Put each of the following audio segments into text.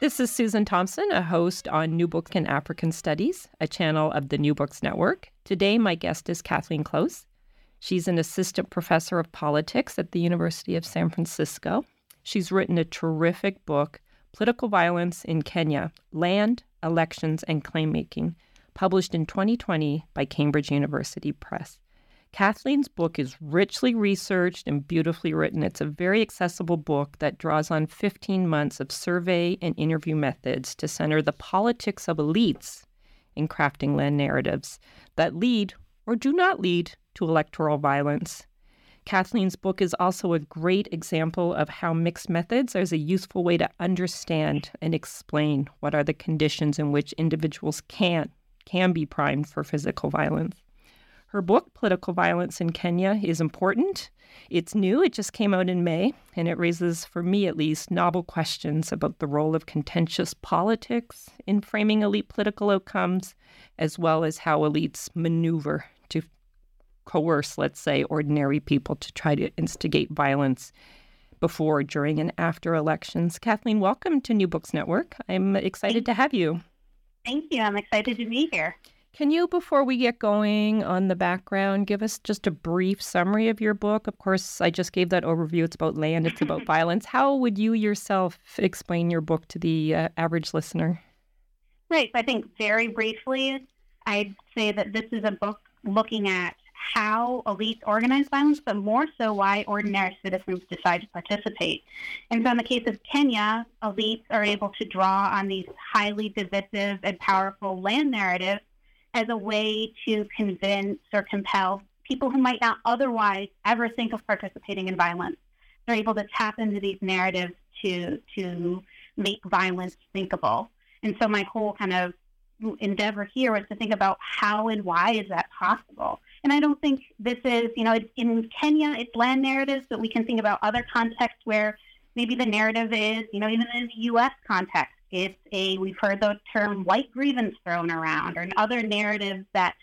This is Susan Thomson, a host on New Books in African Studies, a channel of the New Books Network. Today, my guest is Kathleen Klaus. She's an assistant professor of politics at the University of San Francisco. She's written a terrific book, Political Violence in Kenya Land, Elections, and Claimmaking, published in 2020 by Cambridge University Press. Kathleen's book is richly researched and beautifully written. It's a very accessible book that draws on 15 months of survey and interview methods to center the politics of elites in crafting land narratives that lead or do not lead to electoral violence. Kathleen's book is also a great example of how mixed methods is a useful way to understand and explain what are the conditions in which individuals can can be primed for physical violence. Her book, Political Violence in Kenya, is important. It's new, it just came out in May, and it raises, for me at least, novel questions about the role of contentious politics in framing elite political outcomes, as well as how elites maneuver to coerce, let's say, ordinary people to try to instigate violence before, during, and after elections. Kathleen, welcome to New Books Network. I'm excited to have you. Thank you. I'm excited to be here. Can you, before we get going on the background, give us just a brief summary of your book? Of course, I just gave that overview. It's about land, it's about violence. How would you yourself explain your book to the uh, average listener? Right. I think very briefly, I'd say that this is a book looking at how elites organize violence, but more so why ordinary citizens decide to participate. And so, in the case of Kenya, elites are able to draw on these highly divisive and powerful land narratives as a way to convince or compel people who might not otherwise ever think of participating in violence. They're able to tap into these narratives to to make violence thinkable. And so my whole kind of endeavor here was to think about how and why is that possible. And I don't think this is, you know, in Kenya, it's land narratives, but we can think about other contexts where maybe the narrative is, you know, even in the U.S. context, it's a, we've heard the term white grievance thrown around or other narratives that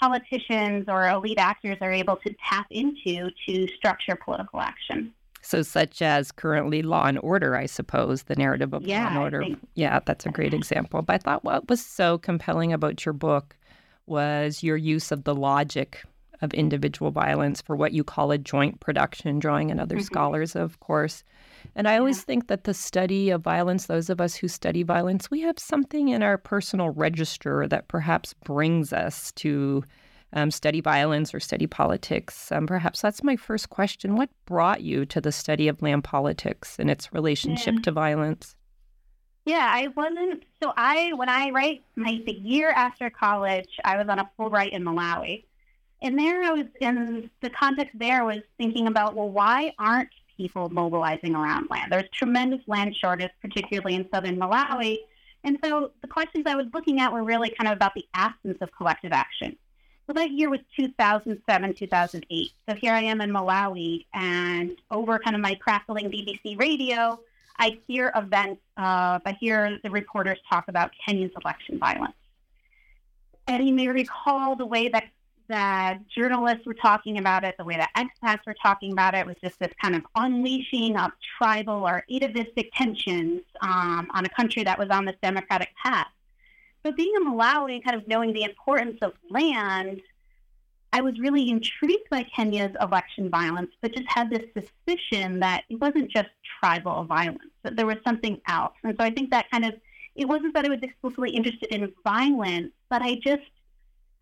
politicians or elite actors are able to tap into to structure political action. So, such as currently Law and Order, I suppose, the narrative of yeah, Law and Order. Yeah, that's a great example. But I thought what was so compelling about your book was your use of the logic of individual violence for what you call a joint production, drawing on other mm-hmm. scholars, of course. And I always yeah. think that the study of violence, those of us who study violence, we have something in our personal register that perhaps brings us to um, study violence or study politics. Um, perhaps that's my first question. What brought you to the study of land politics and its relationship yeah. to violence? Yeah, I wasn't. So I, when I write my the year after college, I was on a Fulbright in Malawi, and there I was in the context. There was thinking about well, why aren't people mobilizing around land. There's tremendous land shortage, particularly in southern Malawi. And so the questions I was looking at were really kind of about the absence of collective action. So that year was 2007, 2008. So here I am in Malawi, and over kind of my crackling BBC radio, I hear events, uh, I hear the reporters talk about Kenya's election violence. And you may recall the way that that journalists were talking about it, the way that expats were talking about it was just this kind of unleashing of tribal or atavistic tensions um, on a country that was on this democratic path. But being a Malawi and kind of knowing the importance of land, I was really intrigued by Kenya's election violence, but just had this suspicion that it wasn't just tribal violence. that there was something else. And so I think that kind of, it wasn't that I was explicitly interested in violence, but I just,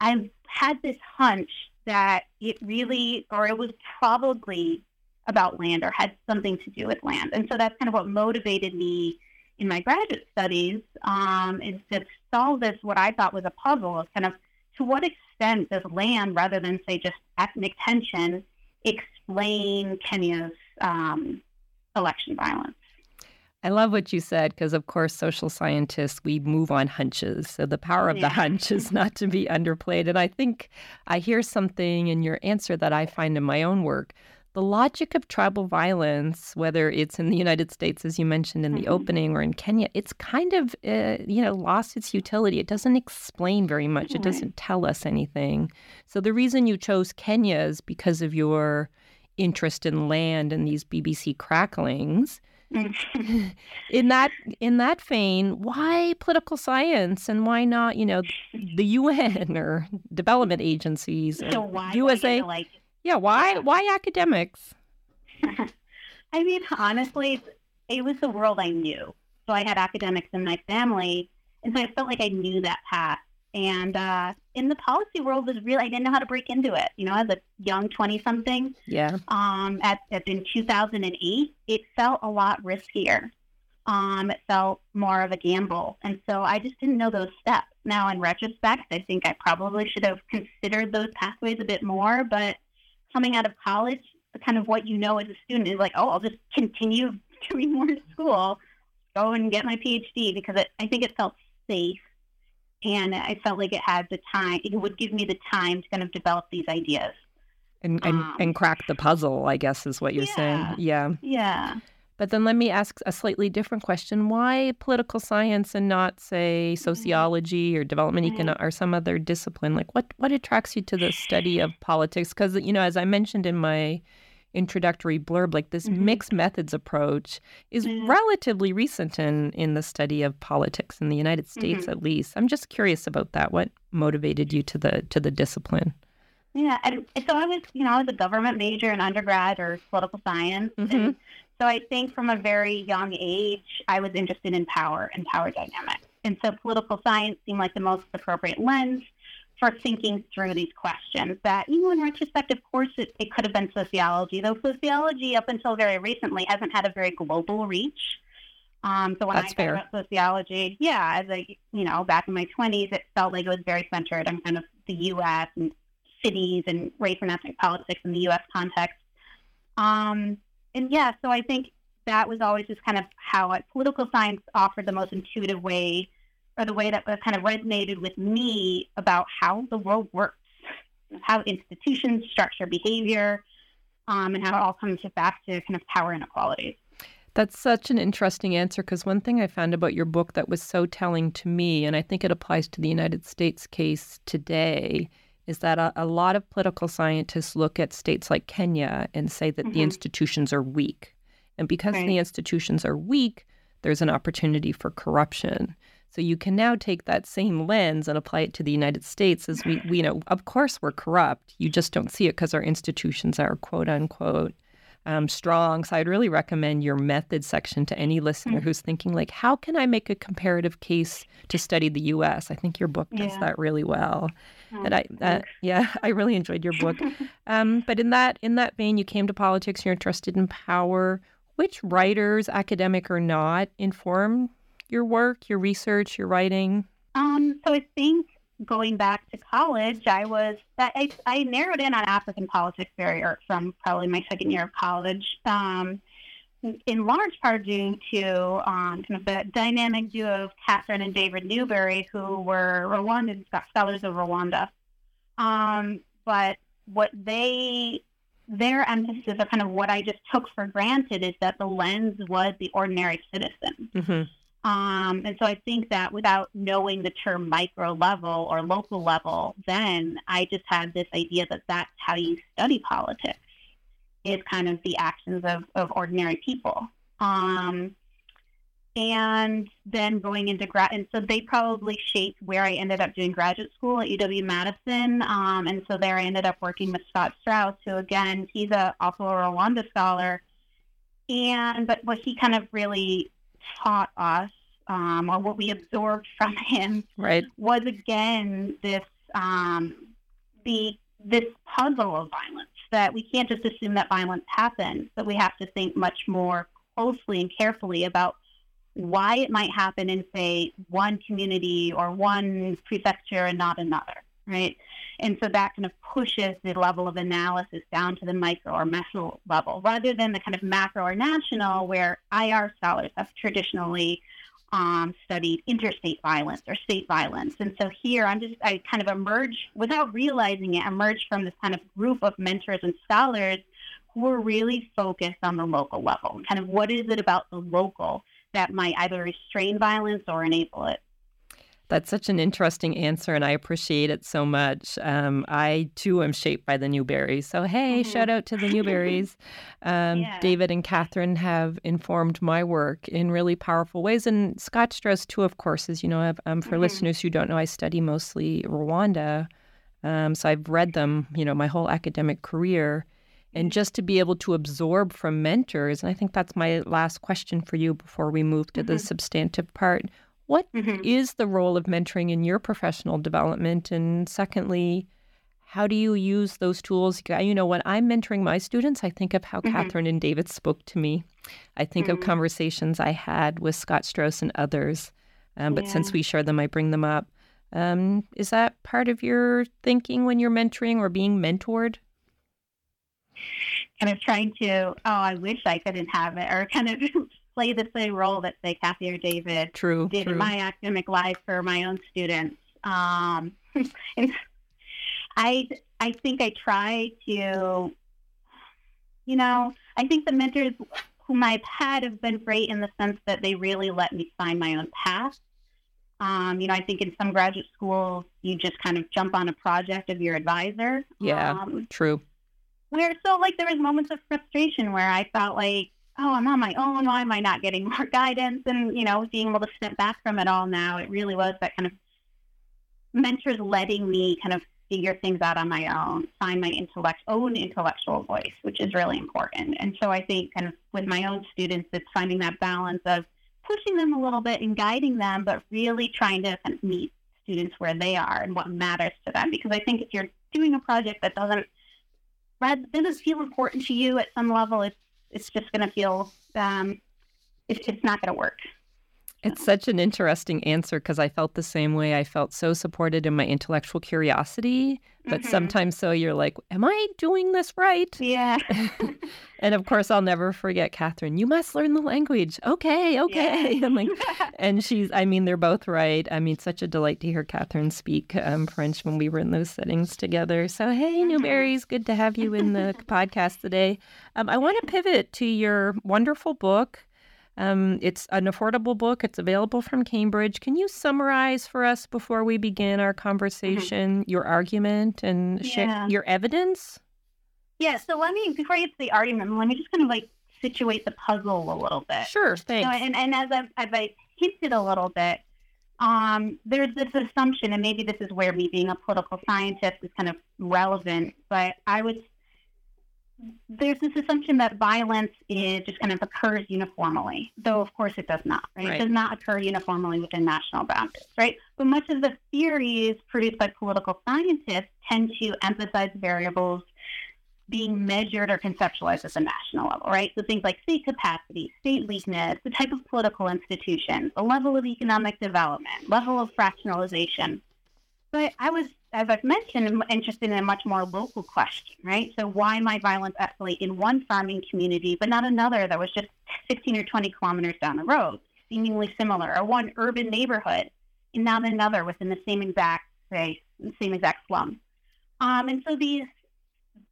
I had this hunch that it really, or it was probably about land or had something to do with land. And so that's kind of what motivated me in my graduate studies um, is to solve this, what I thought was a puzzle of kind of to what extent does land, rather than say just ethnic tension, explain Kenya's um, election violence? I love what you said because, of course, social scientists, we move on hunches. So the power of yeah. the hunch is not to be underplayed. And I think I hear something in your answer that I find in my own work. The logic of tribal violence, whether it's in the United States, as you mentioned in the mm-hmm. opening, or in Kenya, it's kind of, uh, you know, lost its utility. It doesn't explain very much. Right. It doesn't tell us anything. So the reason you chose Kenya is because of your interest in land and these BBC cracklings. in that in that vein, why political science and why not, you know, the UN or development agencies? So why USA? Like, yeah, why why academics? I mean, honestly, it was the world I knew. So I had academics in my family, and so I felt like I knew that path. And uh, in the policy world was really I didn't know how to break into it. You know, as a young twenty something. Yeah. Um, at, at in two thousand and eight, it felt a lot riskier. Um, it felt more of a gamble, and so I just didn't know those steps. Now, in retrospect, I think I probably should have considered those pathways a bit more. But coming out of college, kind of what you know as a student is like, oh, I'll just continue doing more school, go and get my PhD because it, I think it felt safe and I felt like it had the time. It would give me the time to kind of develop these ideas and and, um, and crack the puzzle. I guess is what you're yeah, saying. Yeah. Yeah. But then let me ask a slightly different question: Why political science and not, say, mm-hmm. sociology or development mm-hmm. economics or some other discipline? Like, what what attracts you to the study of politics? Because you know, as I mentioned in my introductory blurb, like this mm-hmm. mixed methods approach is mm-hmm. relatively recent in in the study of politics in the United States, mm-hmm. at least. I'm just curious about that. What motivated you to the to the discipline? Yeah, and so I was, you know, I was a government major in undergrad or political science, and mm-hmm. so I think from a very young age, I was interested in power and power dynamics, and so political science seemed like the most appropriate lens for thinking through these questions that, you know, in retrospect, of course, it, it could have been sociology, though sociology up until very recently hasn't had a very global reach. Um, so when That's I fair. about sociology, yeah, as a, you know, back in my 20s, it felt like it was very centered on kind of the U.S. and cities and race and ethnic politics in the U.S. context. Um, and yeah, so I think that was always just kind of how I, political science offered the most intuitive way or the way that kind of resonated with me about how the world works, how institutions structure behavior, um, and how it all comes back to kind of power inequalities. That's such an interesting answer because one thing I found about your book that was so telling to me, and I think it applies to the United States case today, is that a, a lot of political scientists look at states like Kenya and say that mm-hmm. the institutions are weak. And because right. the institutions are weak, there's an opportunity for corruption. So you can now take that same lens and apply it to the United States as we, we you know, of course we're corrupt. You just don't see it because our institutions are quote unquote um, strong. So I'd really recommend your method section to any listener mm-hmm. who's thinking like, how can I make a comparative case to study the U.S.? I think your book does yeah. that really well. Oh, and I, uh, yeah, I really enjoyed your book. um, but in that in that vein, you came to politics. You're interested in power. Which writers, academic or not, inform your work, your research, your writing? Um, so I think going back to college, I was I, I narrowed in on African politics very early, from probably my second year of college. Um, in large part due to um, kind of the dynamic duo of Catherine and David Newbury, who were Rwandan scholars of Rwanda. Um, but what they their emphasis, or kind of what I just took for granted, is that the lens was the ordinary citizen. Mm-hmm. Um, and so I think that without knowing the term micro level or local level, then I just had this idea that that's how you study politics is kind of the actions of, of ordinary people. Um, and then going into grad, and so they probably shaped where I ended up doing graduate school at UW Madison. Um, and so there I ended up working with Scott Straus, who again, he's a, also a Rwanda scholar And but what he kind of really taught us, um, or what we absorbed from him, right, was again this um, the this puzzle of violence that we can't just assume that violence happens, but we have to think much more closely and carefully about why it might happen in, say, one community or one prefecture and not another, right? And so that kind of pushes the level of analysis down to the micro or meso level rather than the kind of macro or national where IR scholars have traditionally um, studied interstate violence or state violence. And so here I'm just, I kind of emerge without realizing it, emerge from this kind of group of mentors and scholars who are really focused on the local level. Kind of what is it about the local that might either restrain violence or enable it? That's such an interesting answer, and I appreciate it so much. Um, I too am shaped by the Newburys. So, hey, mm-hmm. shout out to the Newburys. Um, yeah. David and Catherine have informed my work in really powerful ways. And Scott Straus, too, of course, as you know, um, for mm-hmm. listeners who don't know, I study mostly Rwanda. Um, so I've read them, you know, my whole academic career. And mm-hmm. just to be able to absorb from mentors, and I think that's my last question for you before we move to mm-hmm. the substantive part what mm-hmm. is the role of mentoring in your professional development? And secondly, how do you use those tools? You know, when I'm mentoring my students, I think of how mm-hmm. Catherine and David spoke to me. I think mm-hmm. of conversations I had with Scott Straus and others. Um, but yeah. since we share them, I bring them up. Um, is that part of your thinking when you're mentoring or being mentored? Kind of trying to, oh, I wish I couldn't have it, or kind of play the same role that say Kathy or David true, did true. in my academic life for my own students. Um, and I I think I try to, you know, I think the mentors whom I've had have been great in the sense that they really let me find my own path. Um, you know, I think in some graduate schools, you just kind of jump on a project of your advisor. Yeah, um, true. Where so like there was moments of frustration where I felt like oh, I'm on my own. Why am I not getting more guidance? And, you know, being able to step back from it all now, it really was that kind of mentors letting me kind of figure things out on my own, find my intellect, own intellectual voice, which is really important. And so I think kind of with my own students, it's finding that balance of pushing them a little bit and guiding them, but really trying to kind of meet students where they are and what matters to them. Because I think if you're doing a project that doesn't doesn't feel important to you at some level, it's it's just going to feel um, it, it's not going to work. It's such an interesting answer because I felt the same way. I felt so supported in my intellectual curiosity, but mm-hmm. sometimes so you're like, Am I doing this right? Yeah. and of course, I'll never forget Catherine. You must learn the language. Okay, okay. Yeah. I'm like, and she's, I mean, they're both right. I mean, such a delight to hear Catherine speak um, French when we were in those settings together. So, hey, mm-hmm. Newburys, good to have you in the podcast today. Um, I want to pivot to your wonderful book. Um, it's an affordable book. It's available from Cambridge. Can you summarize for us before we begin our mm-hmm. conversation mm-hmm. your argument and yeah. your evidence? Yeah. So let me before I get to the argument, let me just kind of like situate the puzzle a little bit. Sure. Thanks. So, and, and as I've, as I hinted a little bit, um, there's this assumption, and maybe this is where me being a political scientist is kind of relevant, but I would there's this assumption that violence is just kind of occurs uniformly, though of course it does not, right? right? It does not occur uniformly within national boundaries, right? But much of the theories produced by political scientists tend to emphasize variables being measured or conceptualized at the national level, right? So things like state capacity, state weakness, the type of political institutions, the level of economic development, level of fractionalization. But I was as I've mentioned, I'm interested in a much more local question, right? So why might violence escalate in one farming community, but not another that was just 15 or 20 kilometers down the road, seemingly similar, or one urban neighborhood and not another within the same exact, say, same exact slum? Um, and so these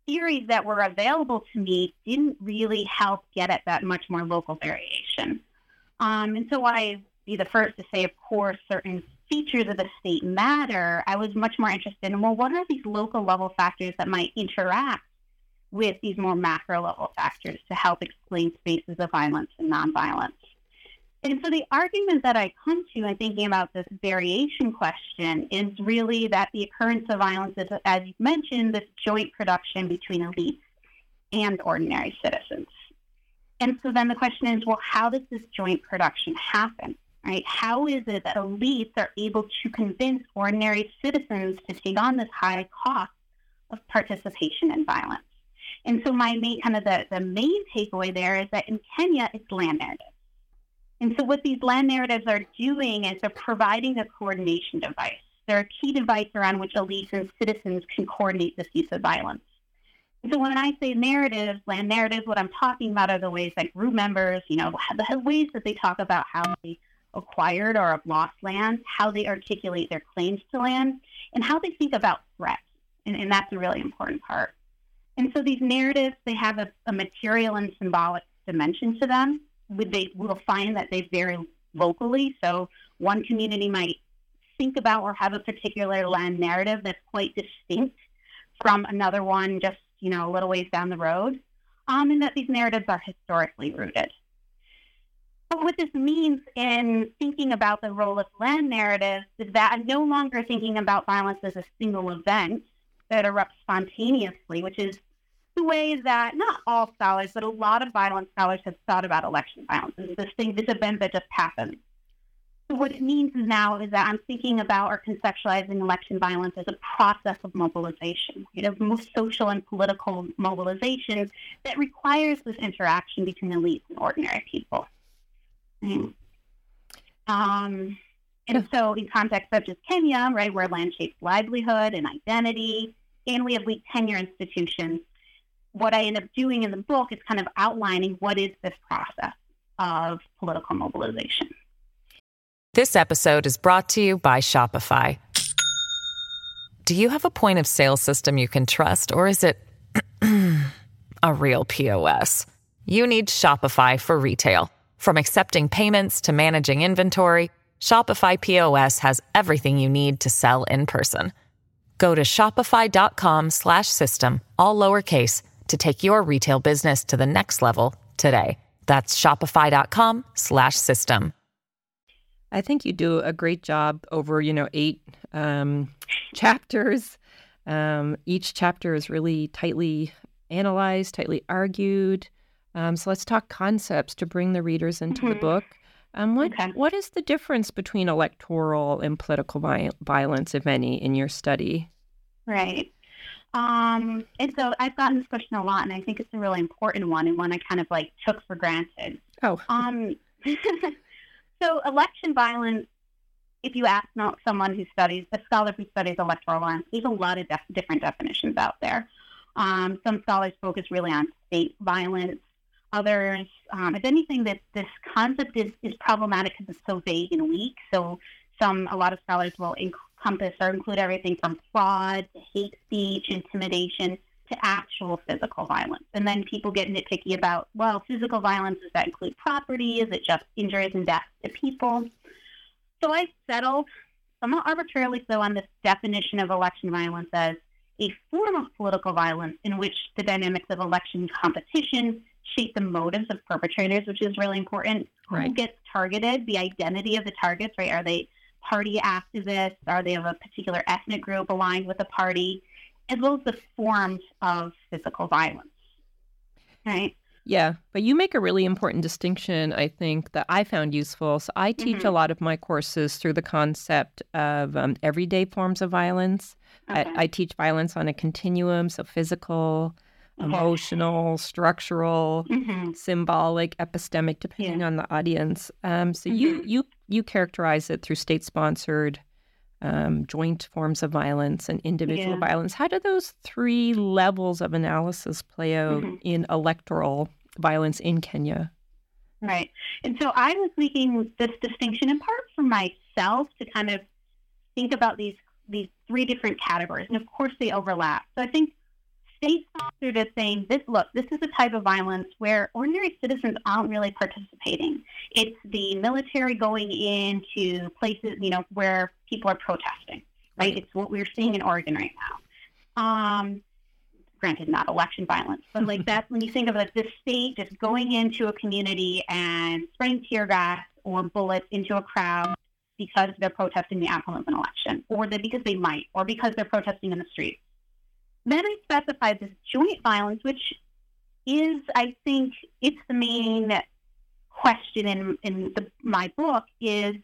theories that were available to me didn't really help get at that much more local variation. Um, and so I be the first to say, of course, certain features of the state matter, I was much more interested in well, what are these local level factors that might interact with these more macro level factors to help explain spaces of violence and nonviolence? And so the argument that I come to in thinking about this variation question is really that the occurrence of violence is, as you mentioned, this joint production between elites and ordinary citizens. And so then the question is, well, how does this joint production happen? Right? How is it that elites are able to convince ordinary citizens to take on this high cost of participation in violence? And so my main kind of the, the main takeaway there is that in Kenya, it's land narratives. And so what these land narratives are doing is they're providing a coordination device. They're a key device around which elites and citizens can coordinate this use of violence. So when I say narratives, land narratives, what I'm talking about are the ways that group members, you know, the ways that they talk about how they acquired or have lost land, how they articulate their claims to land, and how they think about threats. And, and that's a really important part. And so these narratives, they have a, a material and symbolic dimension to them. They will find that they vary locally. So one community might think about or have a particular land narrative that's quite distinct from another one just, you know, a little ways down the road. Um, and that these narratives are historically rooted. But what this means in thinking about the role of land narratives is that I'm no longer thinking about violence as a single event that erupts spontaneously, which is the way that not all scholars, but a lot of violence scholars have thought about election violence. This thing, this event that just happened. So what it means now is that I'm thinking about or conceptualizing election violence as a process of mobilization, you know, most social and political mobilization that requires this interaction between elites and ordinary people. Um, and so in contexts such as Kenya, right, where land shapes livelihood and identity, and we have weak tenure institutions, what I end up doing in the book is kind of outlining what is this process of political mobilization. This episode is brought to you by Shopify. Do you have a point of sale system you can trust, or is it a real POS? You need Shopify for retail. From accepting payments to managing inventory, Shopify POS has everything you need to sell in person. Go to shopify.com/system all lowercase to take your retail business to the next level today. That's shopify.com slash system. I think you do a great job over, you know, eight um, chapters. Um, each chapter is really tightly analyzed, tightly argued. Um, so let's talk concepts to bring the readers into mm-hmm. the book. Um, what okay. what is the difference between electoral and political violence, if any, in your study? Right. Um, and so I've gotten this question a lot, and I think it's a really important one, and one I kind of like took for granted. Oh. Um, so election violence, if you ask not someone who studies, a scholar who studies electoral violence, there's a lot of def- different definitions out there. Um, some scholars focus really on state violence. Others, um, if anything, that this concept is, is problematic because it's so vague and weak. So some, a lot of scholars will encompass or include everything from fraud to hate speech, intimidation to actual physical violence. And then people get nitpicky about, well, physical violence, does that include property? Is it just injuries and deaths to people? So I settled somewhat arbitrarily so on this definition of election violence as a form of political violence in which the dynamics of election competition shape the motives of perpetrators, which is really important. Right. Who gets targeted, the identity of the targets, right? Are they party activists? Are they of a particular ethnic group aligned with the party? As well as the forms of physical violence. Right? Yeah, but you make a really important distinction, I think, that I found useful. So I teach mm-hmm. a lot of my courses through the concept of um, everyday forms of violence. Okay. I, I, teach violence on a continuum, so physical. Emotional, structural, mm-hmm. symbolic, epistemic, depending yeah. on the audience. Um, so mm-hmm. you you you characterize it through state-sponsored um, joint forms of violence and individual yeah. violence. How do those three levels of analysis play out mm-hmm. in electoral violence in Kenya? Right. And so I was making this distinction in part for myself to kind of think about these these three different categories. And of course they overlap. So I think state sponsored is saying this look, this is a type of violence where ordinary citizens aren't really participating. It's the military going into places, you know, where people are protesting. Right? It's what we're seeing in Oregon right now. Um, granted, not election violence, but like that when you think of it, this state just going into a community and spraying tear gas or bullets into a crowd because they're protesting the outcome of an election, or that because they might, or because they're protesting in the streets. Then I specified this joint violence, which is, I think, it's the main question in in the, my book is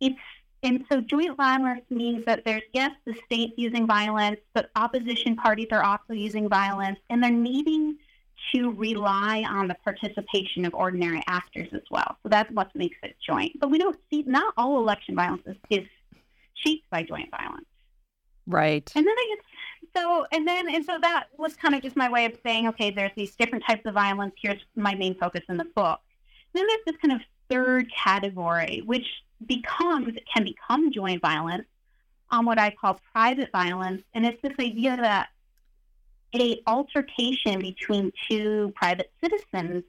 it's and so joint violence means that there's yes the state's using violence, but opposition parties are also using violence, and they're needing to rely on the participation of ordinary actors as well. So that's what makes it joint. But we don't see not all election violence is, is shaped by joint violence. Right. And then I so and then and so that was kind of just my way of saying, okay, there's these different types of violence. Here's my main focus in the book. Then there's this kind of third category, which becomes can become joint violence on what I call private violence, and it's this idea that a altercation between two private citizens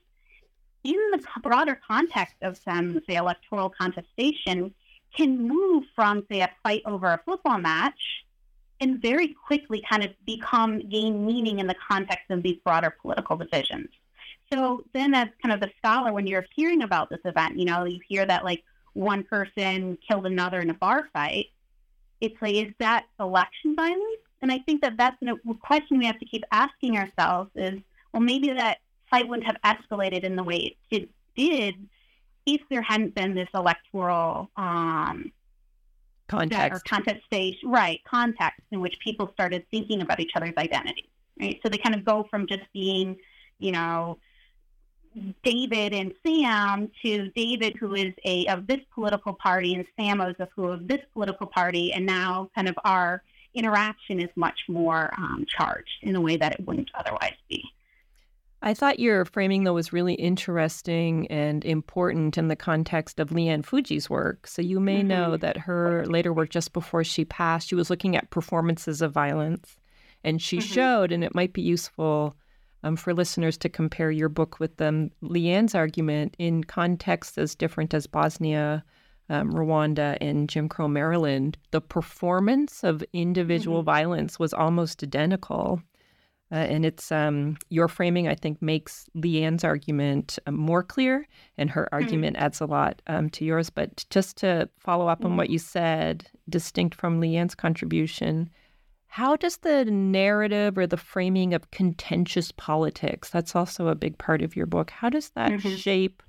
in the broader context of some say electoral contestation can move from say a fight over a football match and very quickly kind of become gain meaning in the context of these broader political divisions. So then as kind of the scholar, when you're hearing about this event, you know, you hear that like one person killed another in a bar fight. It's like, is that election violence? And I think that that's a question we have to keep asking ourselves is, well, maybe that fight wouldn't have escalated in the way it did if there hadn't been this electoral um, context or context stage, right? Context in which people started thinking about each other's identity, right? So they kind of go from just being, you know, David and Sam to David, who is a of this political party, and Sam is of who of this political party, and now kind of our interaction is much more um, charged in a way that it wouldn't otherwise be. I thought your framing, though, was really interesting and important in the context of Lee Ann Fujii's work. So you may mm-hmm. know that her later work, just before she passed, she was looking at performances of violence. And she mm-hmm. showed, and it might be useful um, for listeners to compare your book with them, Lee Ann's argument in contexts as different as Bosnia, um, Rwanda, and Jim Crow Maryland, the performance of individual mm-hmm. violence was almost identical. Uh, and it's um, your framing, I think, makes Lee Ann's argument uh, more clear, and her hmm. argument mm-hmm. adds a lot um, to yours. But just to follow up on what you said, distinct from Lee Ann's contribution, how does the narrative or the framing of contentious politics, that's also a big part of your book, how does that mm-hmm. shape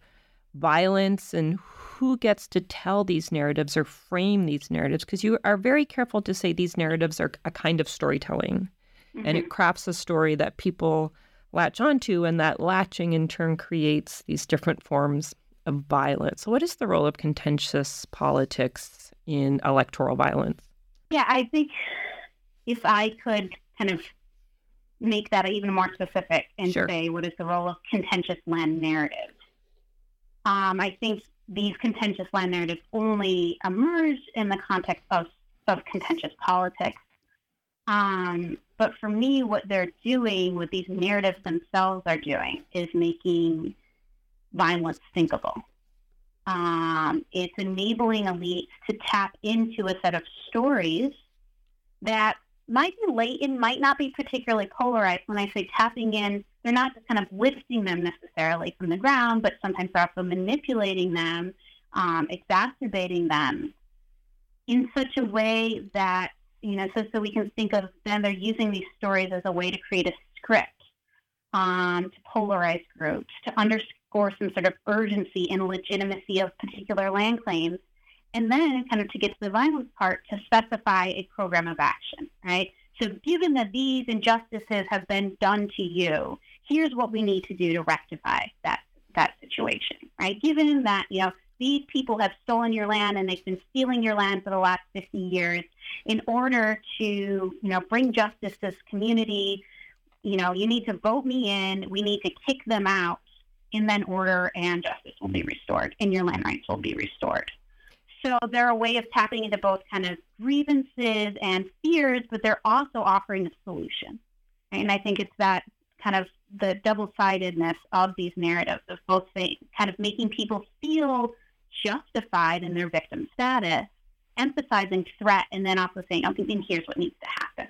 violence and who gets to tell these narratives or frame these narratives? Because you are very careful to say these narratives are a kind of storytelling mm-hmm. and it mm-hmm. crafts a story that people latch onto, and that latching in turn creates these different forms of violence. So, what is the role of contentious politics in electoral violence? Yeah, I think if I could kind of make that even more specific and sure. say what is the role of contentious land narratives. Um, I think these contentious land narratives only emerge in the context of, of contentious politics. Um, but for me, what they're doing, what these narratives themselves are doing, is making violence thinkable. Um, it's enabling elites to tap into a set of stories that might be latent, might not be particularly polarized. When I say tapping in, they're not just kind of lifting them necessarily from the ground, but sometimes they're also manipulating them, um, exacerbating them in such a way that you know, so so we can think of then they're using these stories as a way to create a script um, to polarize groups, to underscore some sort of urgency and legitimacy of particular land claims, and then kind of to get to the violence part to specify a program of action, right? So given that these injustices have been done to you, here's what we need to do to rectify that that situation, right? Given that, you know, these people have stolen your land and they've been stealing your land for the last 50 years. In order to you know bring justice to this community you know you need to vote me in. We need to kick them out and then order and justice will be restored and your land rights will be restored. So they're a way of tapping into both kind of grievances and fears but they're also offering a solution. And i think it's that kind of the double-sidedness of these narratives of both saying, kind of making people feel justified in their victim status, emphasizing threat, and then also saying, okay, then here's what needs to happen.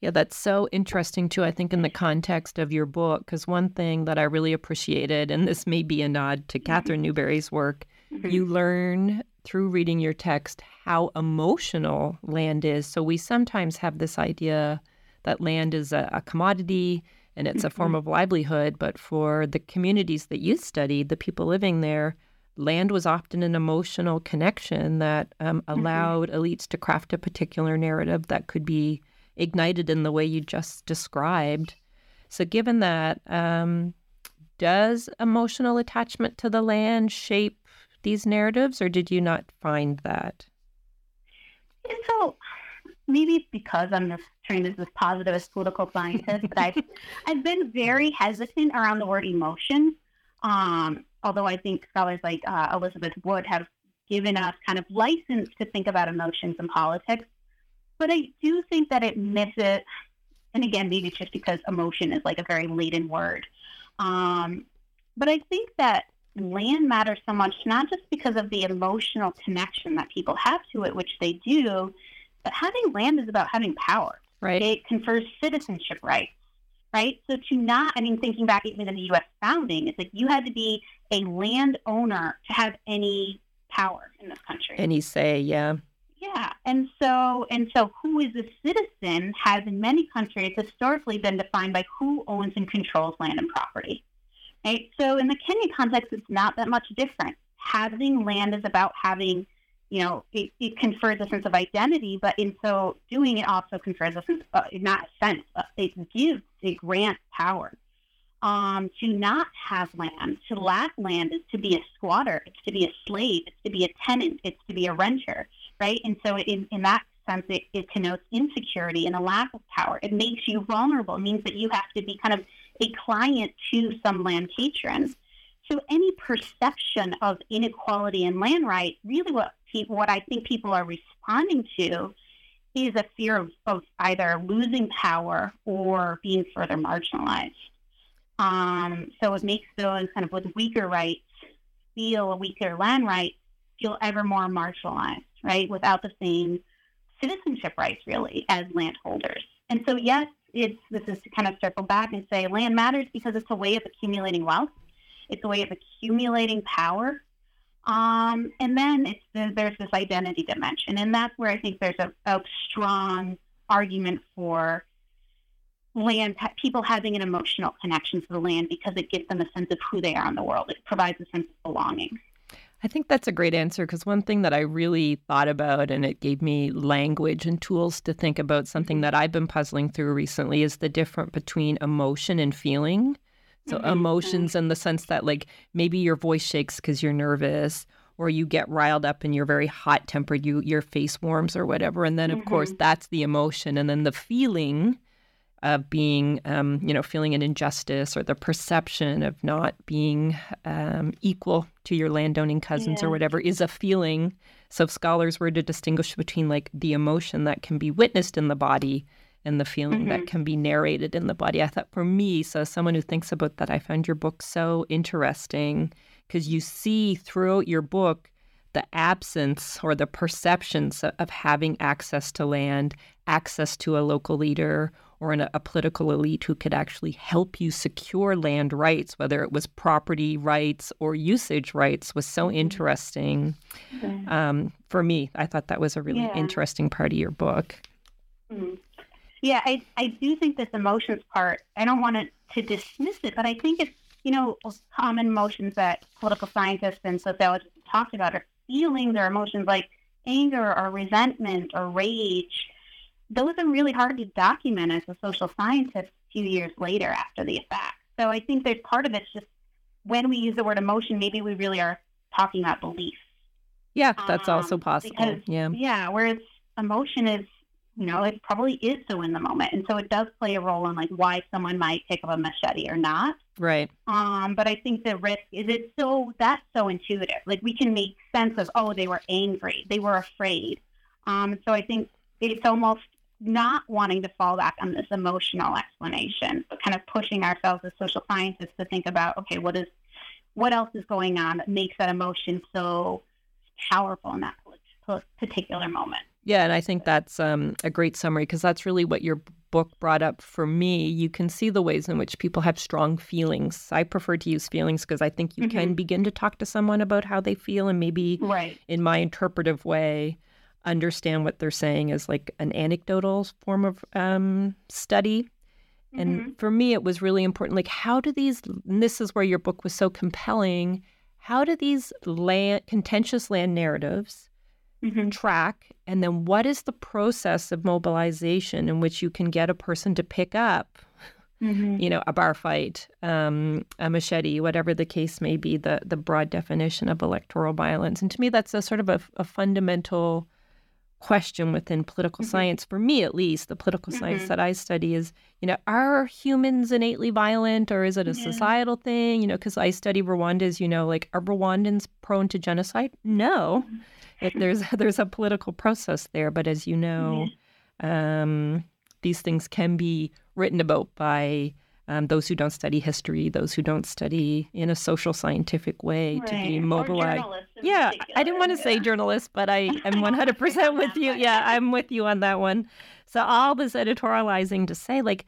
Yeah, that's so interesting too, I think, in the context of your book, because one thing that I really appreciated, and this may be a nod to mm-hmm. Catherine Newbury's work, mm-hmm. you learn through reading your text how emotional land is. So we sometimes have this idea that land is a, a commodity and it's mm-hmm. a form mm-hmm. of livelihood. But for the communities that you studied, the people living there, land was often an emotional connection that um, mm-hmm. allowed mm-hmm. elites to craft a particular narrative that could be ignited in the way you just described. So, given that, um, does emotional attachment to the land shape these narratives, or did you not find that? So, maybe because I'm this trained as a positivist political scientist, but I've I've been very hesitant around the word emotion. Um, although I think scholars like uh, Elizabeth Wood have given us kind of license to think about emotions in politics. But I do think that it misses, and again, maybe it's just because emotion is like a very laden word. Um, but I think that land matters so much, not just because of the emotional connection that people have to it, which they do, but having land is about having power. Right. It confers citizenship rights right? So to not, I mean, thinking back even to the U.S. founding, it's like you had to be a landowner to have any power in this country. Any say, yeah. Yeah, and so and so, who is a citizen has in many countries historically been defined by who owns and controls land and property. Right. So in the Kenya context, it's not that much different. Having land is about having you know, it, it, confers a sense of identity, but in so doing, it also confers a sense, uh, not a sense, uh, it gives, it grants power. Um, to not have land, to lack land is to be a squatter, it's to be a slave, it's to be a tenant, it's to be a renter, right? And so in, in that sense, it, it connotes insecurity and a lack of power. It makes you vulnerable. It means that you have to be kind of a client to some land patrons. So any perception of inequality in land rights, really what people, what I think people are responding to is a fear of, of either losing power or being further marginalized. Um, so it makes those kind of with weaker rights feel a weaker land rights feel ever more marginalized, right? Without the same citizenship rights really as landholders. And so yes, it's this is to kind of circle back and say land matters because it's a way of accumulating wealth. It's a way of accumulating power um, and then it's the, there's this identity dimension, and that's where I think there's a, a strong argument for land people having an emotional connection to the land because it gives them a sense of who they are in the world. It provides a sense of belonging. I think that's a great answer because one thing that I really thought about and it gave me language and tools to think about something that I've been puzzling through recently is the difference between emotion and feeling. So mm-hmm. emotions in the sense that like maybe your voice shakes because you're nervous or you get riled up and you're very hot tempered, you your face warms or whatever. And then of mm-hmm. course that's the emotion. And then the feeling of being, um, you know, feeling an injustice or the perception of not being um, equal to your landowning cousins yeah. or whatever is a feeling. So if scholars were to distinguish between like the emotion that can be witnessed in the body and the feeling mm-hmm. that can be narrated in the body. I thought for me, so as someone who thinks about that, I found your book so interesting because you see throughout your book the absence or the perceptions of having access to land, access to a local leader or an, a political elite who could actually help you secure land rights, whether it was property rights or usage rights, was so mm-hmm. interesting. Mm-hmm. Um, for me, I thought that was a really yeah. interesting part of your book. Mm-hmm. Yeah, I, I do think this emotions part, I don't want to, dismiss it, but I think it's, you know, common emotions that political scientists and sociologists talked about are feelings or emotions like anger or resentment or rage. Those are really hard to document as a social scientist a few years later after the effect. So I think there's part of it's just when we use the word emotion, maybe we really are talking about belief. Yeah, that's um, also possible. Because, yeah. Yeah, whereas emotion is you know, it probably is so in the moment. And so it does play a role in like why someone might pick up a machete or not. Right. Um, but I think the risk is it's so that's so intuitive. Like we can make sense of, oh, they were angry, they were afraid. Um, so I think it's almost not wanting to fall back on this emotional explanation, but kind of pushing ourselves as social scientists to think about, okay, what is what else is going on that makes that emotion so powerful in that particular moment. Yeah, and I think that's um, a great summary because that's really what your book brought up for me. You can see the ways in which people have strong feelings. I prefer to use feelings because I think you mm-hmm. can begin to talk to someone about how they feel and maybe, right. in my interpretive way, understand what they're saying as like an anecdotal form of um, study. And mm-hmm. for me, it was really important. Like, how do these, and this is where your book was so compelling, how do these land, contentious land narratives mm-hmm. track? And then what is the process of mobilization in which you can get a person to pick up, mm-hmm. you know, a bar fight, um, a machete, whatever the case may be, the, the broad definition of electoral violence? And to me, that's a sort of a, a fundamental question within political mm-hmm. science, for me at least, the political mm-hmm. science that I study is, you know, are humans innately violent or is it a yeah. societal thing? You know, because I study Rwanda, as you know, like are Rwandans prone to genocide? No. Mm-hmm. It, there's there's a political process there, but as you know, um, these things can be written about by um, those who don't study history, those who don't study in a social scientific way right. to be mobilized. Yeah, I didn't want to yeah. say journalists, but I am 100% with you. Yeah, I'm with you on that one. So, all this editorializing to say, like,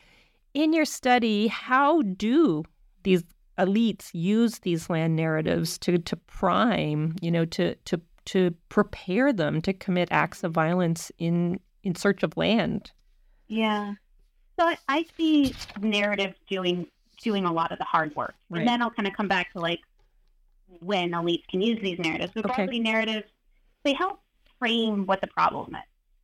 in your study, how do these elites use these land narratives to, to prime, you know, to, to, to prepare them to commit acts of violence in, in search of land? Yeah. So I, I see narrative doing doing a lot of the hard work, right. and then I'll kind of come back to like when elites can use these narratives. So okay. broadly, narratives they help frame what the problem is.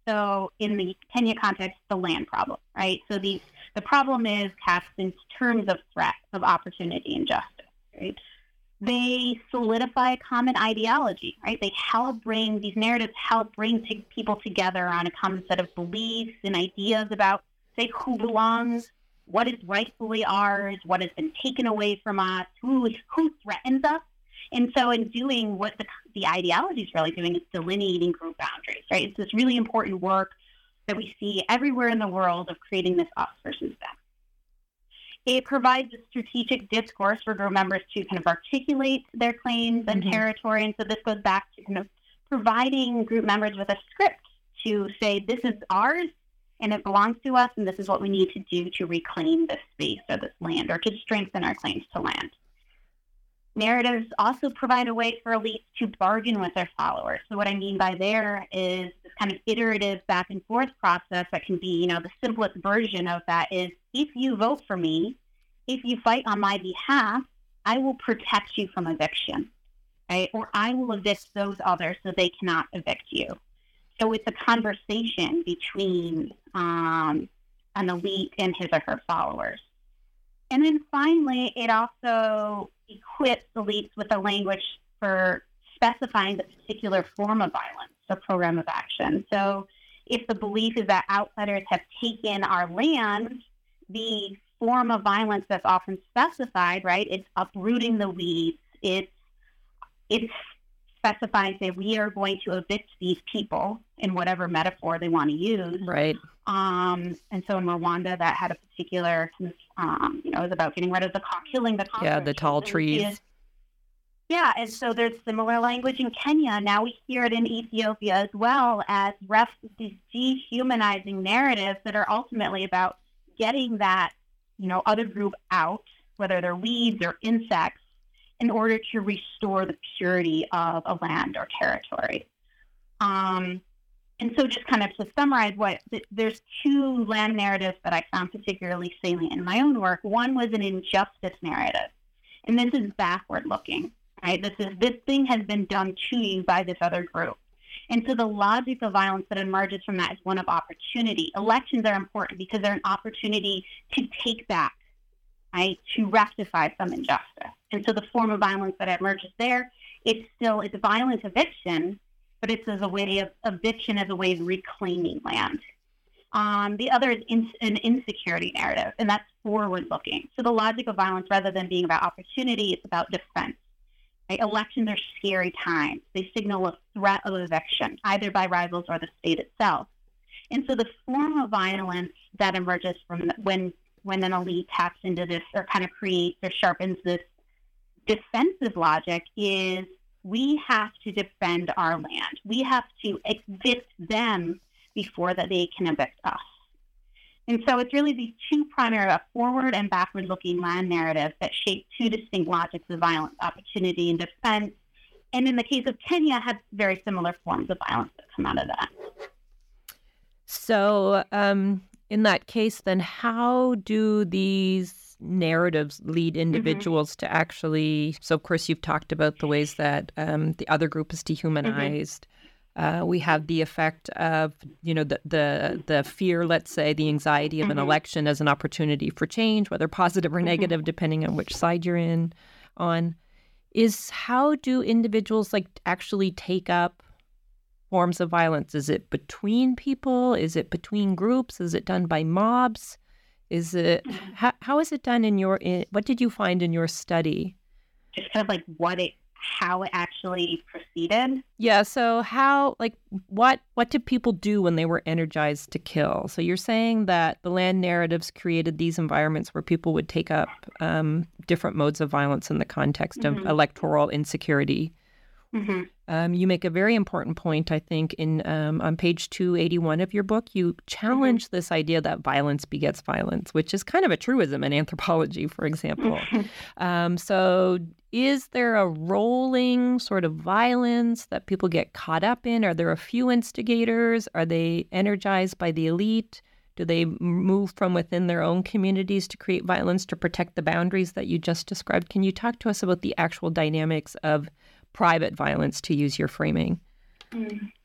So in the Kenya context, the land problem, right? So the the problem is cast in terms of threat, of opportunity, and justice, right? They solidify a common ideology, right? They help bring these narratives help bring t- people together on a common set of beliefs and ideas about say who belongs, what is rightfully ours, what has been taken away from us, who who threatens us. And so, in doing what the, the ideology is really doing is delineating group boundaries, right? It's this really important work that we see everywhere in the world of creating this us versus them. It provides a strategic discourse for group members to kind of articulate their claims and mm-hmm. territory. And so this goes back to kind of providing group members with a script to say, this is ours, and it belongs to us, and this is what we need to do to reclaim this space or this land or to strengthen our claims to land. Narratives also provide a way for elites to bargain with their followers. So, what I mean by there is this kind of iterative back and forth process that can be, you know, the simplest version of that is if you vote for me, if you fight on my behalf, I will protect you from eviction, right? Or I will evict those others so they cannot evict you. So it's a conversation between um, an elite and his or her followers. And then finally, it also equips elites with a language for specifying the particular form of violence, the program of action. So if the belief is that outsiders have taken our land, the form of violence that's often specified, right, it's uprooting the weeds, it's it's specifying say we are going to evict these people in whatever metaphor they want to use. Right. Um, and so in Rwanda, that had a particular, um, you know, it was about getting rid of the cock, killing the yeah the tall trees. Yeah, and so there's similar language in Kenya. Now we hear it in Ethiopia as well as ref these dehumanizing narratives that are ultimately about getting that, you know, other group out, whether they're weeds or insects, in order to restore the purity of a land or territory. Um, and so, just kind of to summarize, what there's two land narratives that I found particularly salient in my own work. One was an injustice narrative, and this is backward looking. Right, this is this thing has been done to you by this other group. And so the logic of violence that emerges from that is one of opportunity. Elections are important because they're an opportunity to take back right, to rectify some injustice. And so the form of violence that emerges there, it's still it's violent eviction, but it's as a way of eviction as a way of reclaiming land. Um, the other is in, an insecurity narrative, and that's forward looking. So the logic of violence, rather than being about opportunity, it's about defense. Right? Elections are scary times. They signal a threat of eviction, either by rivals or the state itself. And so the form of violence that emerges from when when an elite taps into this or kind of creates or sharpens this defensive logic is we have to defend our land. We have to evict them before that they can evict us. And so it's really these two primary uh, forward and backward looking land narratives that shape two distinct logics of violence, opportunity, and defense. And in the case of Kenya, have very similar forms of violence that come out of that. So, um, in that case, then how do these narratives lead Mm-hmm. individuals to actually? So, of course, you've talked about the ways that um, the other group is dehumanized. Uh, we have the effect of, you know, the the the fear, let's say, the anxiety of an election as an opportunity for change, whether positive or negative, depending on which side you're in. On is how do individuals like actually take up forms of violence? Is it between people? Is it between groups? Is it done by mobs? Is it how, how is it done in your? In, what did you find in your study? Just kind of like what it, how it actually proceeded. Yeah. So how like what what did people do when they were energized to kill? So you're saying that the land narratives created these environments where people would take up um, different modes of violence in the context of Mhm. electoral insecurity. Hmm Um, you make a very important point, I think, in um, on page two eighty one of your book. You challenge this idea that violence begets violence, which is kind of a truism in anthropology, for example. um, so, is there a rolling sort of violence that people get caught up in? Are there a few instigators? Are they energized by the elite? Do they move from within their own communities to create violence to protect the boundaries that you just described? Can you talk to us about the actual dynamics of private violence, to use your framing?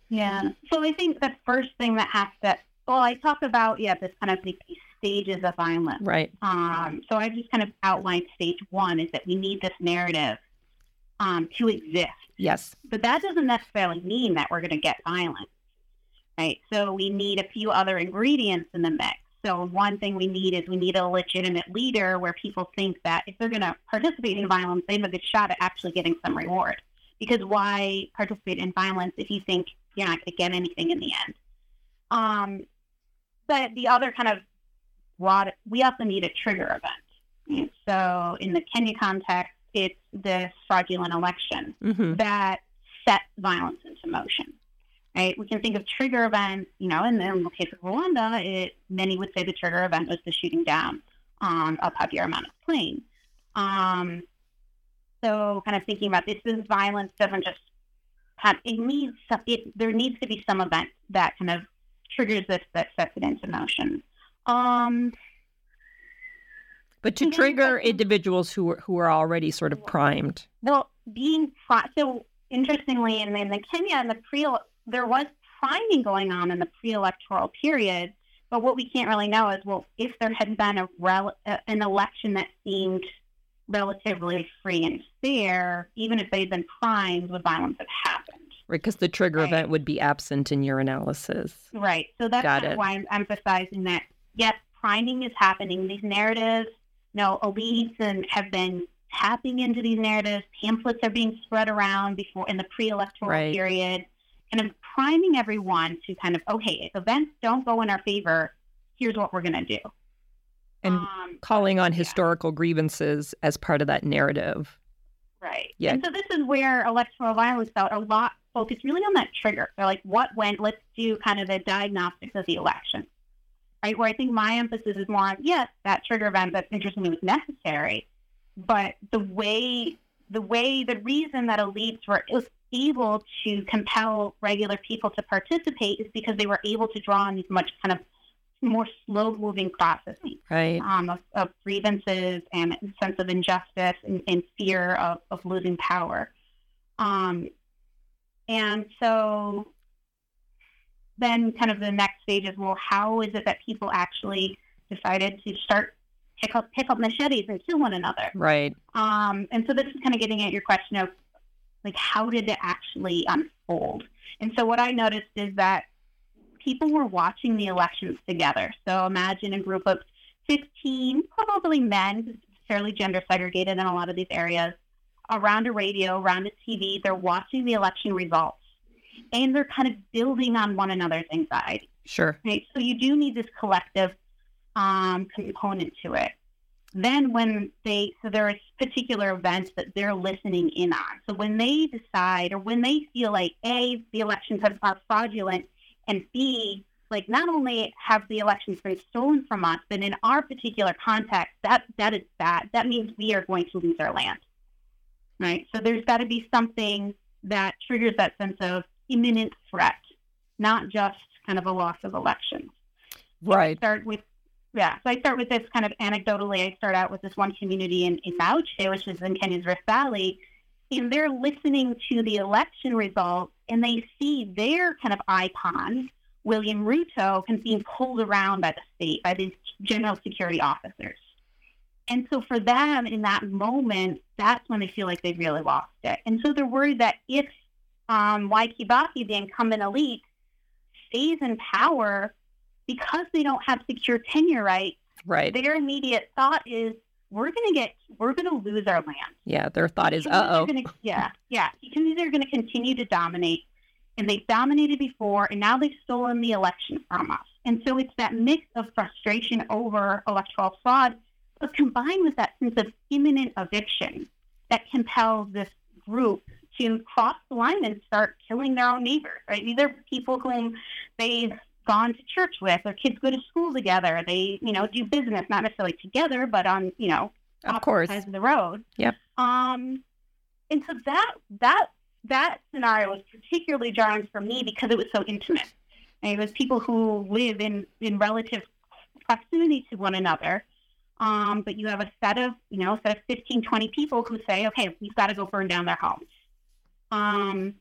Yeah. So I think the first thing that has to, well, I talk about, yeah, this kind of these stages of violence. Right. Um, so I just kind of outlined stage one is that we need this narrative um, to exist. Yes. But that doesn't necessarily mean that we're going to get violence, right? So we need a few other ingredients in the mix. So one thing we need is we need a legitimate leader where people think that if they're going to participate in violence, they have a good shot at actually getting some reward. Because why participate in violence if you think you're not going to get anything in the end? Um, but the other kind of broad, we also need a trigger event. So in the Kenya context, it's this fraudulent election hmm that set violence into motion. Right? We can think of trigger events, you know, and in the case of Rwanda, it, many would say the trigger event was the shooting down um, of Habyarimana's plane. Um, so, kind of thinking about this, this violence doesn't just have, it needs, some, it, there needs to be some event that kind of triggers this, that sets it into motion. Um, But to trigger individuals who are, who are already sort of primed. Well, being pri- so interestingly, in, in the Kenya in the pre, there was priming going on in the pre-electoral period. But what we can't really know is, well, if there had been a rel- uh, an election that seemed relatively free and fair, even if they'd been primed, would violence have happened? Right, because the trigger Right. event would be absent in your analysis. Right. So that's Got kind of it. why I'm emphasizing that. Yes, priming is happening. These narratives, you know, elites and have been tapping into these narratives. Pamphlets are being spread around before in the pre-electoral Right. period, kind of priming everyone to kind of, okay, if events don't go in our favor, here's what we're going to do. And um, calling on yeah. historical grievances as part of that narrative. Right. Yeah. And so this is where electoral violence felt a lot focused really on that trigger. They're like, what went? Let's do kind of a diagnostics of the election. Right. Where I think my emphasis is more on, yes, that trigger event that interestingly was necessary, but the way, the way, the reason that elites were able to compel regular people to participate is because they were able to draw on these much kind of more slow moving processes Right. um, of, of grievances and sense of injustice and, and fear of, of losing power. Um, and so then kind of the next stage is, well, how is it that people actually decided to start pick up, pick up machetes and kill one another? Right. Um, and so this is kind of getting at your question of like, how did it actually unfold? And so what I noticed is that people were watching the elections together. So imagine a group of 15, probably men, fairly gender segregated in a lot of these areas, around a radio, around a TV. They're watching the election results and they're kind of building on one another's anxiety. Sure. Right. So you do need this collective um, component to it. Then when they, so there are particular events that they're listening in on. So when they decide or when they feel like A, the elections have, are fraudulent, and B, like not only have the elections been stolen from us, but in our particular context, that that is bad. That means we are going to lose our land. Right. So there's got to be something that triggers that sense of imminent threat, not just kind of a loss of elections. Right. I start with yeah. So I start with this kind of anecdotally. I start out with this one community in, in Mauche, which is in Kenya's Rift Valley, and they're listening to the election results and they see their kind of icon, William Ruto, kind of being pulled around by the state, by these general security officers. And so for them in that moment, that's when they feel like they've really lost it. And so they're worried that if um, Mwai Kibaki, the incumbent elite, stays in power because they don't have secure tenure rights, right. their immediate thought is we're going to get, we're going to lose our land. Yeah, their thought is, uh oh. Yeah, yeah. Communities are going to continue to dominate, and they've dominated before, and now they've stolen the election from us. And so it's that mix of frustration over electoral fraud, but combined with that sense of imminent eviction that compels this group to cross the line and start killing their own neighbors, right? These are people whom they've gone to church with. Their kids go to school together. They, you know, do business not necessarily together, but on, you know, of course, sides of the road. Yep. Um, and so that that that scenario was particularly jarring for me because it was so intimate. And it was people who live in in relative proximity to one another. Um, but you have a set of, you know, a set of 15, 20 people who say, okay, we've got to go burn down their homes. Um,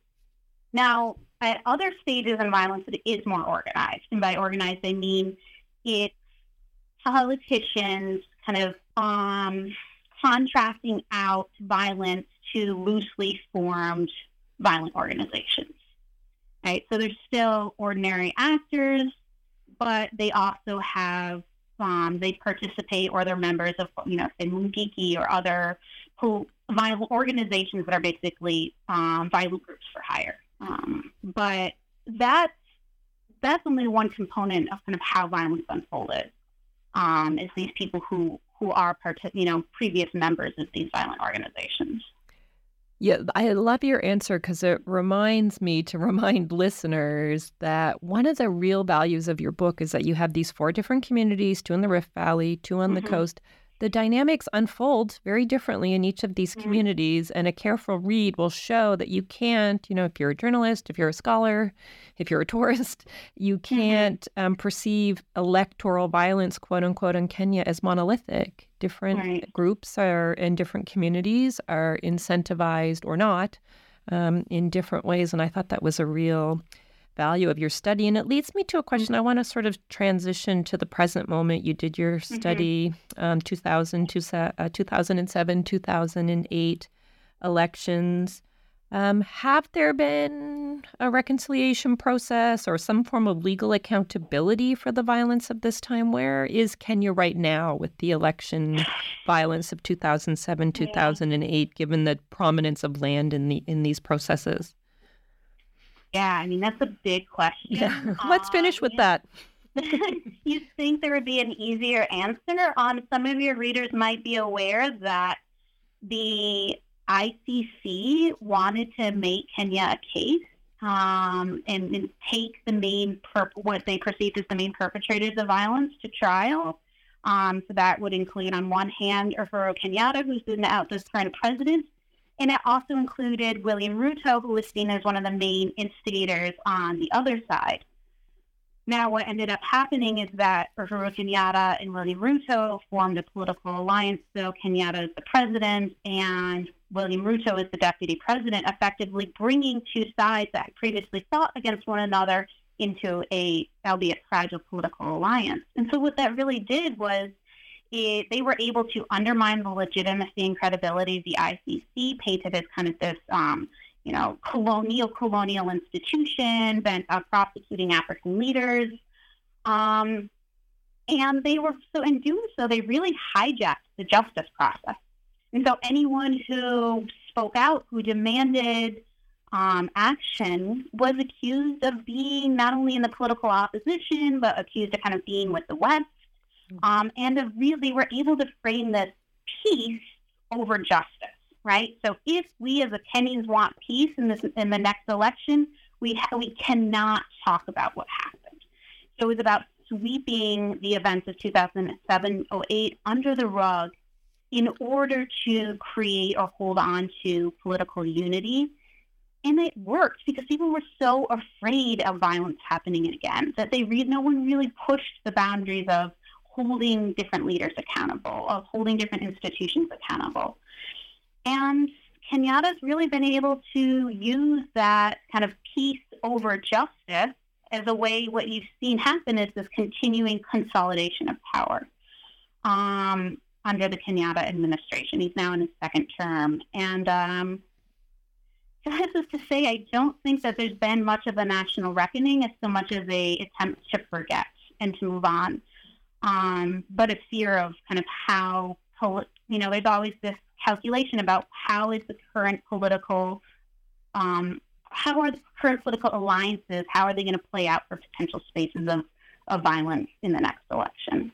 now, at other stages in violence, it is more organized. And by organized, I mean it's politicians kind of um, contracting out violence to loosely formed violent organizations. Right? So there's still ordinary actors, but they also have um, they participate or they're members of you know say Mungiki or other who violent organizations that are basically um, violent groups for hire. Um, but that's that's only one component of kind of how violence unfolded. Um, is these people who who are part you know previous members of these violent organizations. Yeah, I love your answer because it reminds me to remind listeners that one of the real values of your book is that you have these four different communities two in the Rift Valley, two on mm-hmm. the coast, the dynamics unfold very differently in each of these mm-hmm. communities. And a careful read will show that you can't, you know, if you're a journalist, if you're a scholar, if you're a tourist, you mm-hmm. can't um, perceive electoral violence, quote unquote, in Kenya as monolithic. Different right. groups are in different communities are incentivized or not um, in different ways. And I thought that was a real value of your study. And it leads me to a question. I want to sort of transition to the present moment. You did your mm-hmm. study mm-hmm. um, 2000, uh, 2007, 2008 elections. Um, have there been a reconciliation process or some form of legal accountability for the violence of this time? Where is Kenya right now with the election violence of 2007, 2008, given the prominence of land in the in these processes? Yeah, I mean, that's a big question. Yeah. Let's finish with that. you think there would be an easier answer? Um, some of your readers might be aware that the ICC wanted to make Kenya a case um, and, and, take the main perp- what they perceived as the main perpetrators of violence to trial. Um, so that would include, on one hand, Uhuru Kenyatta, who's been out this current president, and it also included William Ruto, who was seen as one of the main instigators on the other side. Now, what ended up happening is that Uhuru Kenyatta and William Ruto formed a political alliance. So Kenyatta is the president and William Ruto is the deputy president, effectively bringing two sides that previously fought against one another into a, albeit fragile, political alliance. And so what that really did was it, they were able to undermine the legitimacy and credibility of the ICC, painted as kind of this, um, you know, colonial colonial institution bent on prosecuting African leaders. Um, and they were so in doing so, they really hijacked the justice process. And so anyone who spoke out, who demanded um, action, was accused of being not only in the political opposition, but accused of kind of being with the West um, and to really were able to frame this peace over justice, right? So if we as attendees want peace in this in the next election, we ha- we cannot talk about what happened. So it was about sweeping the events of 2007-08 under the rug in order to create or hold on to political unity And it worked because people were so afraid of violence happening again that they no one really pushed the boundaries of holding different leaders accountable, of holding different institutions accountable. And Kenyatta's really been able to use that kind of peace over justice as a way what you've seen happen is this continuing consolidation of power um, under the Kenyatta administration. He's now in his second term. And um, is to say, I don't think that there's been much of a national reckoning as so much as a attempt to forget and to move on. Um, but a fear of kind of how, you know, there's always this calculation about how is the current political um, how are the current political alliances, how are they going to play out for potential spaces of, of violence in the next election?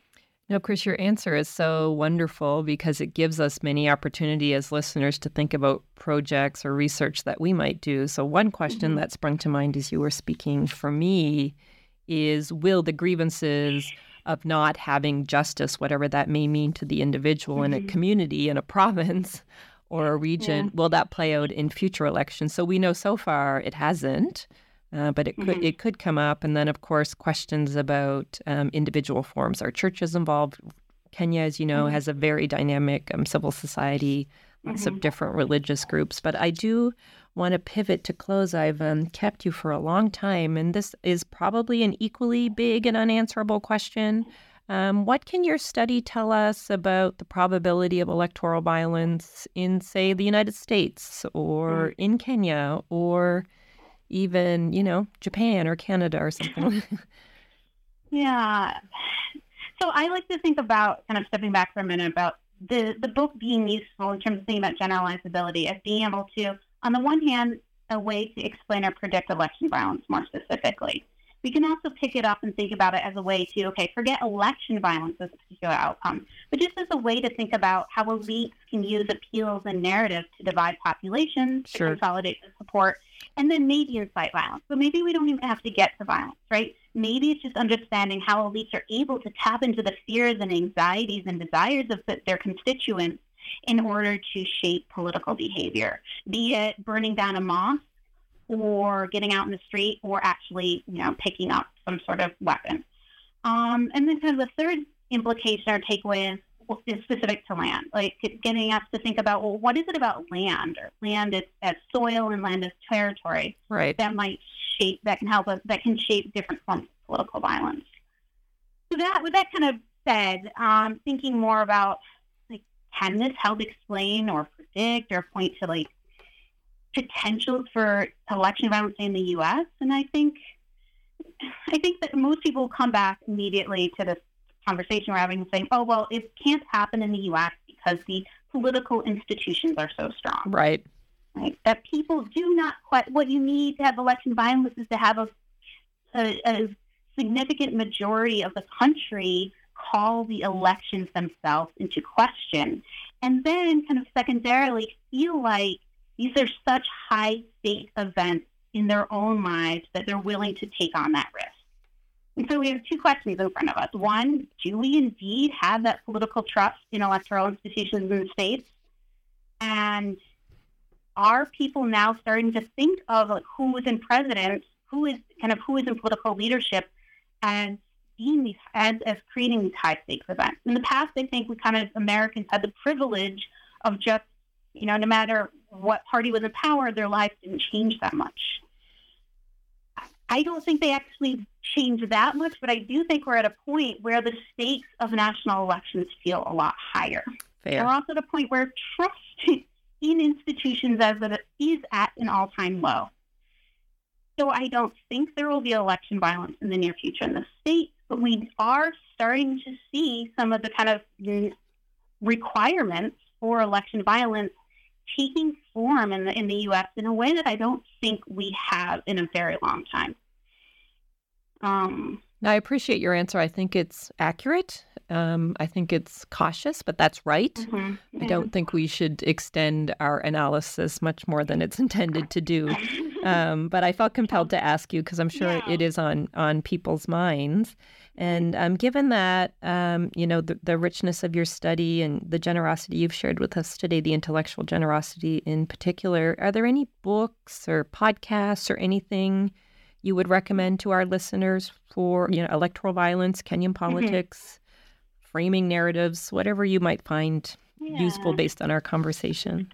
No, Chris, your answer is so wonderful because it gives us many opportunity as listeners to think about projects or research that we might do. So one question mm-hmm. that sprung to mind as you were speaking for me is will the grievances of not having justice, whatever that may mean to the individual mm-hmm. in a mm-hmm. community, in a province, or a region, yeah. will that play out in future elections? So we know so far it hasn't. Uh, but it could mm-hmm. it could come up, and then of course questions about um, individual forms. Are churches involved? Kenya, as you know, mm-hmm. has a very dynamic um, civil society, lots mm-hmm. of different religious groups. But I do want to pivot to close. I've um, kept you for a long time, and this is probably an equally big and unanswerable question. Um, what can your study tell us about the probability of electoral violence in, say, the United States or mm. in Kenya or even, you know, Japan or Canada or something? yeah. So I like to think about kind of stepping back for a minute about the, the book being useful in terms of thinking about generalizability as being able to, on the one hand, a way to explain or predict election violence more specifically we can also pick it up and think about it as a way to, okay, forget election violence as a particular outcome, but just as a way to think about how elites can use appeals and narratives to divide populations, sure. to consolidate the support, and then maybe incite violence. So maybe we don't even have to get to violence, right? Maybe it's just understanding how elites are able to tap into the fears and anxieties and desires of their constituents in order to shape political behavior, be it burning down a mosque or getting out in the street or actually, you know, picking up some sort of weapon. Um, and then kind of the third implication or takeaway is, is specific to land, like getting us to think about, well, what is it about land or land as, as soil and land as territory right. that might shape, that can help us, that can shape different forms of political violence. So that, with that kind of said, um, thinking more about can this help explain or predict or point to like potential for election violence in the U.S. And I think, I think that most people come back immediately to this conversation we're having and saying, "Oh, well, it can't happen in the U.S. because the political institutions are so strong." Right. Right. That people do not quite. What you need to have election violence is to have a, a, a significant majority of the country call the elections themselves into question, and then kind of secondarily feel like these are such high stake events in their own lives that they're willing to take on that risk. And so we have two questions in front of us. One, do we indeed have that political trust in electoral institutions in the states? And are people now starting to think of like who is in president, who is kind of who is in political leadership as being these as, as creating these high stakes events? In the past, I think we kind of Americans had the privilege of just, you know, no matter what party was in power, their lives didn't change that much. I don't think they actually changed that much, but I do think we're at a point where the stakes of national elections feel a lot higher. Fair. We're also at a point where trust in institutions as it is at an all-time low. So I don't think there will be election violence in the near future in the state, but we are starting to see some of the kind of requirements for election violence taking form in the in the U.S. in a way that I don't think we have in a very long time. Um, I appreciate your answer. I think it's accurate. Um, I think it's cautious, but that's right. Mm-hmm. Yeah. I don't think we should extend our analysis much more than it's intended to do. Um, but I felt compelled to ask you because I'm sure yeah. it is on on people's minds. And um, given that, um, you know, the, the richness of your study and the generosity you've shared with us today, the intellectual generosity in particular, are there any books or podcasts or anything you would recommend to our listeners for you know electoral violence, Kenyan mm-hmm. politics, mm-hmm. framing narratives, whatever you might find yeah. useful based on our conversation?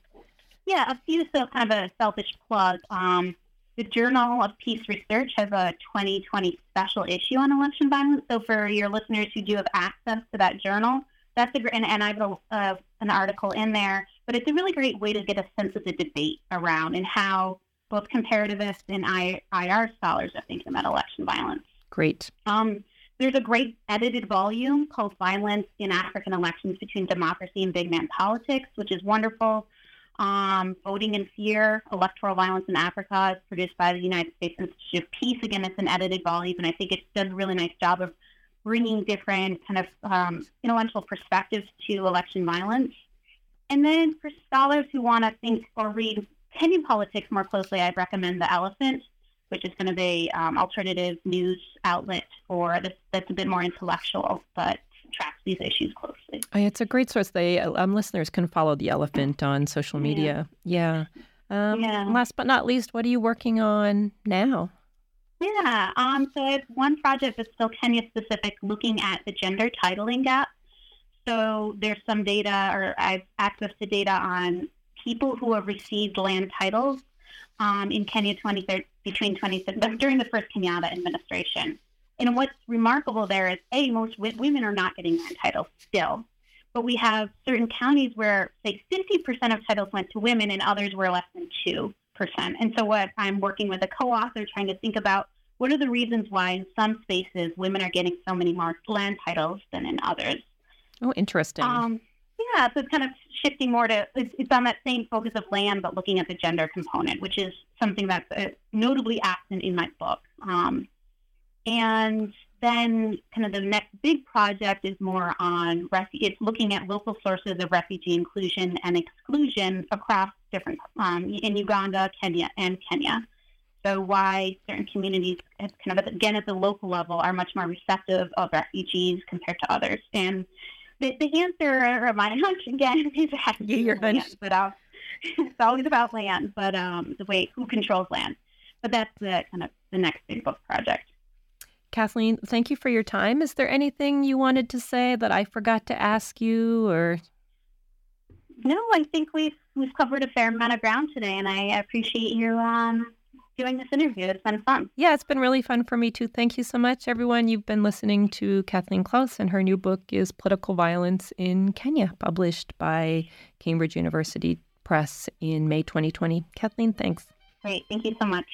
Yeah, a few. So kind of a selfish plug. Um, the Journal of Peace Research has a 2020 special issue on election violence. So for your listeners who do have access to that journal, that's a great, and, and I have a, uh, an article in there, but it's a really great way to get a sense of the debate around and how both comparativists and IR scholars are thinking about election violence. Great. Um, there's a great edited volume called Violence in African Elections Between Democracy and Big Man Politics, which is wonderful. Um, Voting in Fear, Electoral Violence in Africa is produced by the United States Institute of Peace. Again, it's an edited volume, and I think it does a really nice job of bringing different kind of um, intellectual perspectives to election violence. And then for scholars who want to think or read Kenyan politics more closely, I'd recommend The Elephant, which is kind of a um, alternative news outlet for this that's a bit more intellectual, but tracks these issues closely. It's a great source. They um, listeners can follow The Elephant on social media. Yeah. yeah. Um, yeah. Last but not least, what are you working on now? Yeah, um, so I have one project that's still Kenya specific, looking at the gender titling gap. So there's some data, or I've access to data on people who have received land titles um, in Kenya 20, between 20, during the first Kenyatta administration. And what's remarkable there is, A, most women are not getting land titles still. But we have certain counties where, say, 50% of titles went to women and others were less than 2%. And so what I'm working with a co-author trying to think about what are the reasons why in some spaces women are getting so many more land titles than in others. Oh, interesting. Um, yeah, so it's kind of shifting more to it's, it's, on that same focus of land, but looking at the gender component, which is something that's uh, notably absent in my book. Um, and then, kind of the next big project is more on ref- it's looking at local sources of refugee inclusion and exclusion across different um, in Uganda, Kenya, and Kenya. So why certain communities, kind of again at the local level, are much more receptive of refugees compared to others, and the, the answer or my hunch again is that your hunch, but uh, it's always about land, but um, the way who controls land. But that's the kind of the next big book project. Kathleen, thank you for your time. Is there anything you wanted to say that I forgot to ask you, or? No, I think we've we've covered a fair amount of ground today, and I appreciate you um, doing this interview. It's been fun. Yeah, it's been really fun for me too. Thank you so much, everyone. You've been listening to Kathleen Klaus, and her new book is Political Violence in Kenya, published by Cambridge University Press in May 2020. Kathleen, thanks. Great. Thank you so much.